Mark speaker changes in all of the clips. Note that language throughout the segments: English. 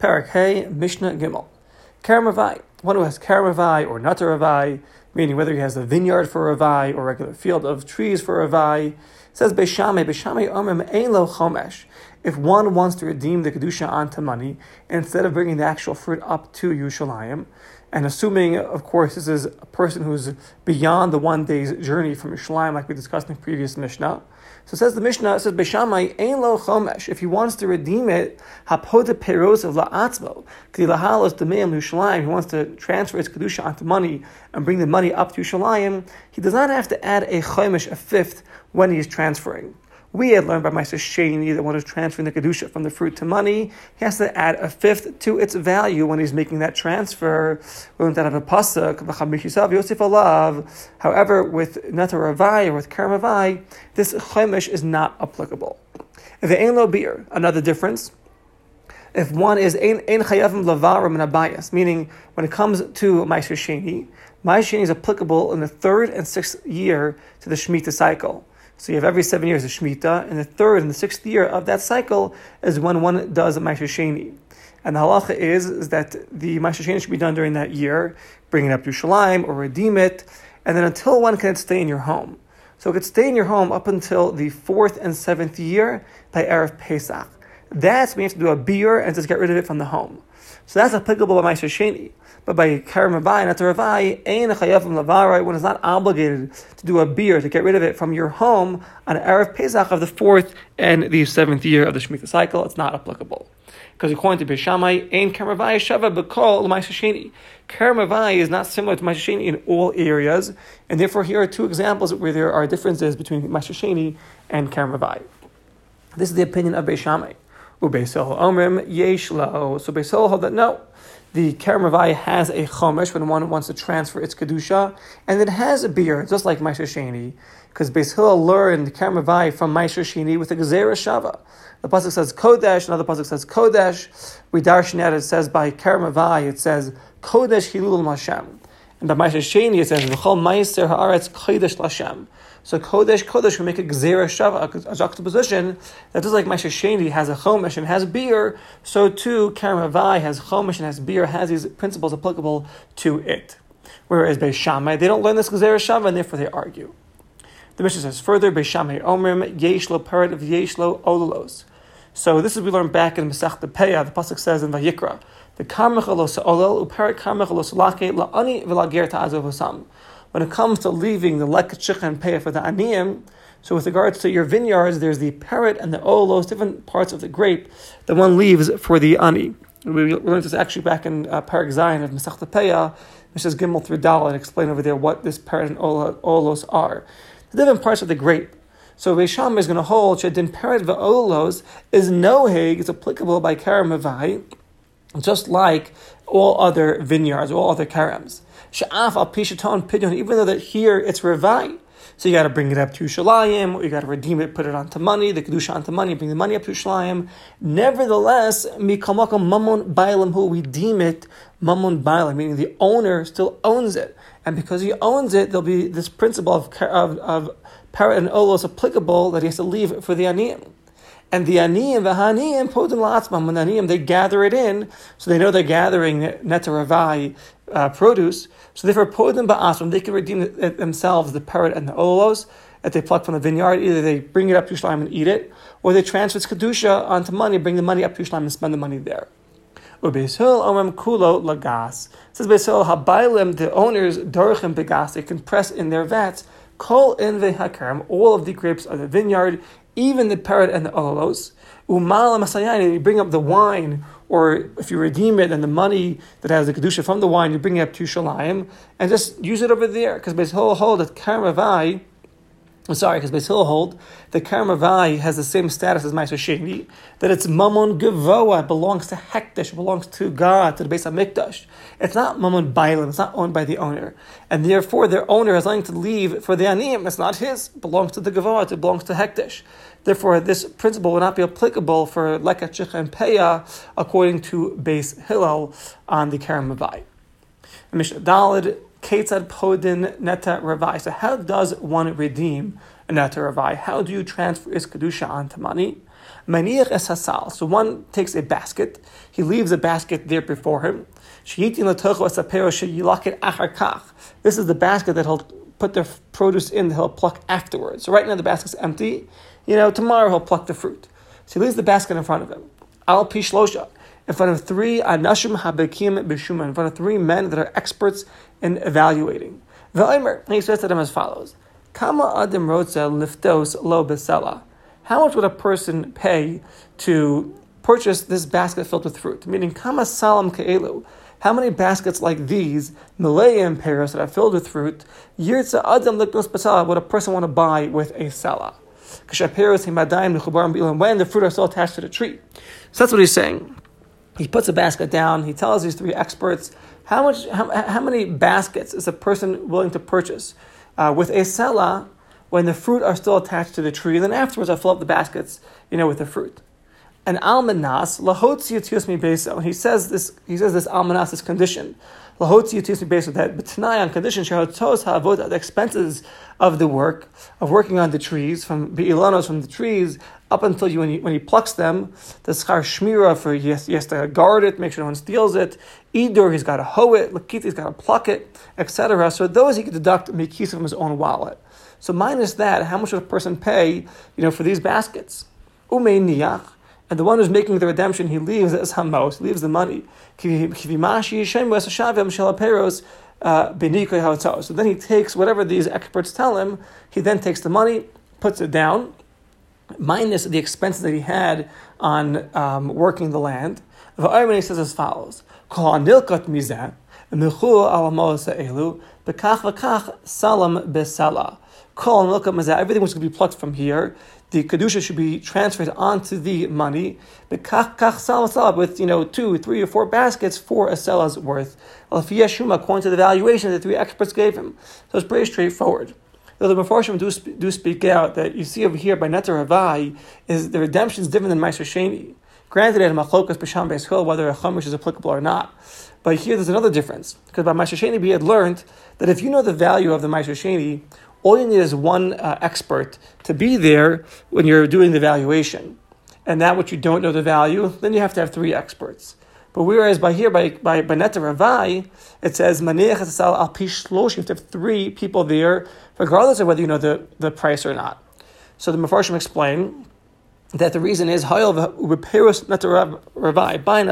Speaker 1: Parak Mishnah Gimel. Karamavai, one who has Karamavai or Nataravai, meaning whether he has a vineyard for Ravai or regular field of trees for Ravai, says Beis Shammai, Beshame Omrim Ein Lo Chomesh. If one wants to redeem the Kedusha onto money, instead of bringing the actual fruit up to Yerushalayim, and assuming, of course, this is a person who's beyond the one day's journey from Yerushalayim, like we discussed in the previous Mishnah. So says the Mishnah, it says Beis Shammai ein lo chomesh. If he wants to redeem it, hapoda peros of la'atzmo, k'dilahalos demeim Yerushalayim. He wants to transfer his kedusha onto money and bring the money up to Yerushalayim. He does not have to add a chomesh, a fifth, when he is transferring. We had learned by Meiser Sheni that one is transferring the Kedusha from the fruit to money, he has to add a fifth to its value when he's making that transfer. We learned that of a pasuk, Yosef Alav. However, with Netaravai or with Karamavai, this Chaimish is not applicable. The Ein Lo beer, another difference, if one is ein chayavim lavarim and abayas, meaning when it comes to Meiser Sheni, Meiser Sheni is applicable in the third and sixth year to the Shemitah cycle. So you have every seven years a Shemitah, and the third and the sixth year of that cycle is when one does a Ma'aseh Sheni. And the halacha is, is that the Ma'aseh Sheni should be done during that year, bring it up to Shalim or redeem it, and then until one can stay in your home. So it could stay in your home up until the fourth and seventh year by Erev Pesach. That's when you have to do a beer and just get rid of it from the home. So that's applicable by Ma'aseh Sheni. But by Karamavai and Ataravai, Ein Chayavim Lavarai, one is not obligated to do a beer to get rid of it from your home on Erev Pesach of the fourth and the seventh year of the Shemitah cycle. It's not applicable. Because according to Beis Shammai, Ein Karamavai Shava Bekol L'Maisasheni. Karamavai is not similar to Maishasheni in all areas, and therefore here are two examples where there are differences between Maishasheni and Karamavai. This is the opinion of Beis Shammai. Ubeisol Omrim Yeshlo. So Beisol hold that no, the Karamavai has a chomesh when one wants to transfer its kedusha, and it has a beer, just like Maisha Sheni, because Beis Hillel learned Karamavai from Maisha Sheni with a Gezerah Shava. The pasuk says Kodesh, another pasuk says Kodesh. We darshan it says by Karamavai, it says Kodesh Hilul Mashem. And by Maisha Sheni, it says V'chol Meiser Haaretz Kodesh Lashem. So Kodesh Kodesh will make a Gzera Shava, a juxtaposition that just like Maisha Sheni has a Chomesh and has beer, so too Karamavai has Chomesh and has beer, has these principles applicable to it. Whereas Beis Shammai, they don't learn this Gzera Shava and therefore they argue. The Mishnah says further, Beis Shammai Omrim, Yeshlo Parat of Yeshlo Ololos. So this is we learned back in Masech Peah, the Pasuk says in Vayikra, when it comes to leaving the leket and pay for the aniyim, so with regards to your vineyards, there's the parrot and the olos, different parts of the grape that one leaves for the ani. We learned this actually back in uh, Zion of Masech Peah, which is Gimel through Dal, and explain over there what this parrot and olos are. The different parts of the grape. So Beisham is going to hold Shadin Parrot Olos is no hig, it's applicable by Karamavai, just like all other vineyards, all other karams. Sha'af al pishaton pidyon, even though that here it's revai. So you got to bring it up to Shalayim, you got to redeem it, put it onto money, the kedusha onto money, bring the money up to Shalayim. Nevertheless, mikamaka mamon bailam, who we deem it mamon bailam, meaning the owner still owns it, and because he owns it, there'll be this principle of of, of and olos applicable that he has to leave it for the aniyim. And the aniyim, the haniyim, podim la'atzmam, when the aniyim, they gather it in, so they know they're gathering netaravai uh, produce, so therefore, podim ba'asram, they can redeem themselves the parrot and the olos that they pluck from the vineyard. Either they bring it up to Yerushalayim and eat it, or they transfer its kedusha onto money, bring the money up to Yerushalayim and spend the money there. Ubeishil omem kulo lagas. Says Beishil habailim, the owners dorchim begas, they can press in their vats kol in vehakaram, all of the grapes of the vineyard, even the parrot and the olos. Umal masayani, you bring up the wine or if you redeem it and the money that has the kedusha from the wine, you bring it up to Shalayim and just use it over there. Because Beis Hillel hold that Karamavai, I'm sorry, because Beis Hillel hold that Karamavai has the same status as Ma'aser Sheni, that it's Mammon Gevoa, belongs to Hekdesh, belongs to God, to the Beis Hamikdash. It's not Mammon Bailim, it's not owned by the owner. And therefore, their owner has nothing to leave for the Aniyim, it's not his, it belongs to the Gevoa, it belongs to Hekdesh. Therefore, this principle will not be applicable for Leket Shich and Peah according to Beis Hillel on the Karmavai. Mavai. Mishnah Dalid, Ketzad Podin Neta Ravai. So, how does one redeem a Neta Ravai? How do you transfer his Kedusha onto money? Maniach es hasal. So one takes a basket, he leaves a basket there before him. This is the basket that he'll put the produce in that he'll pluck afterwards. So right now the basket's empty. You know, tomorrow he'll pluck the fruit. So he leaves the basket in front of him. Al pishlosha. In front of three anashim habekim b'shuma. In front of three men that are experts in evaluating. And he says to them as follows. Kama adam rotza liftos lo besela. How much would a person pay to purchase this basket filled with fruit? Meaning, kama salam ke'elu. How many baskets like these, Malayim pears that are filled with fruit, yirtza adam would a person want to buy with a sela? When the fruit are still attached to the tree. So that's what he's saying. He puts a basket down. He tells these three experts how much, how, how many baskets is a person willing to purchase uh, with a sela when the fruit are still attached to the tree. And then afterwards, I fill up the baskets, you know, with the fruit. And almanas lahotzi yusmi beso. He says this. He says this almanas, this condition. Lahotzi yusmi beso that tonight on condition shahotos havoda the expenses of the work of working on the trees from beilanos from the trees up until you when, he when he plucks them the schar shmira for he has, he has to guard it, make sure no one steals it. Idur he's got to hoe it. Lakit he's got to pluck it, etc. So those he could deduct mikisa from his own wallet. So minus that, how much would a person pay, you know, for these baskets? Umei niyach. And the one who's making the redemption, he leaves as hamos, leaves the money. Uh, so then he takes whatever these experts tell him, he then takes the money, puts it down, minus the expenses that he had on um, working the land. He says as follows: everything was going to be plucked from here. The kedusha should be transferred onto the money. Bekach kach with you know two, three, or four baskets for a sella's worth. Alfiyeh Shuma, according to the valuation that the three experts gave him. So it's pretty straightforward. Though the Mefarshim do, do speak out that you see over here by Netar Havai is the redemption is different than Meiser Sheni. Granted, in Machlokas B'Sham Beis whether a Chumash is applicable or not. But here there's another difference. Because by Meiser Sheni, we had learned that if you know the value of the Meiser Sheni, all you need is one uh, expert to be there when you're doing the valuation. And that which you don't know the value, then you have to have three experts. But whereas by here, by, by, by Neta Ravai, it says, you have to have three people there, regardless of whether you know the, the price or not. So the Mefarshim explain that the reason is Hayel Neta Ravai, by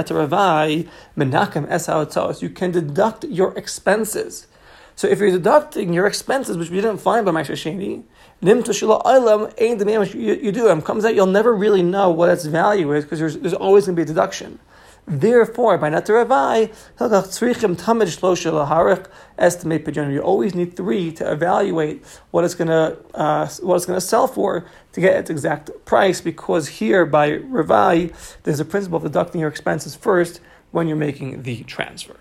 Speaker 1: You can deduct your expenses so if you're deducting your expenses, which we didn't find by Ma'aser Sheni, Nim Toshila Olam ain't the man you do. Comes out, you'll never really know what its value is because there's, there's always going to be a deduction. Therefore, by Nataravai, estimate You always need three to evaluate what it's to uh, what it's to sell for to get its exact price. Because here by Ravai, there's a principle of deducting your expenses first when you're making the transfer.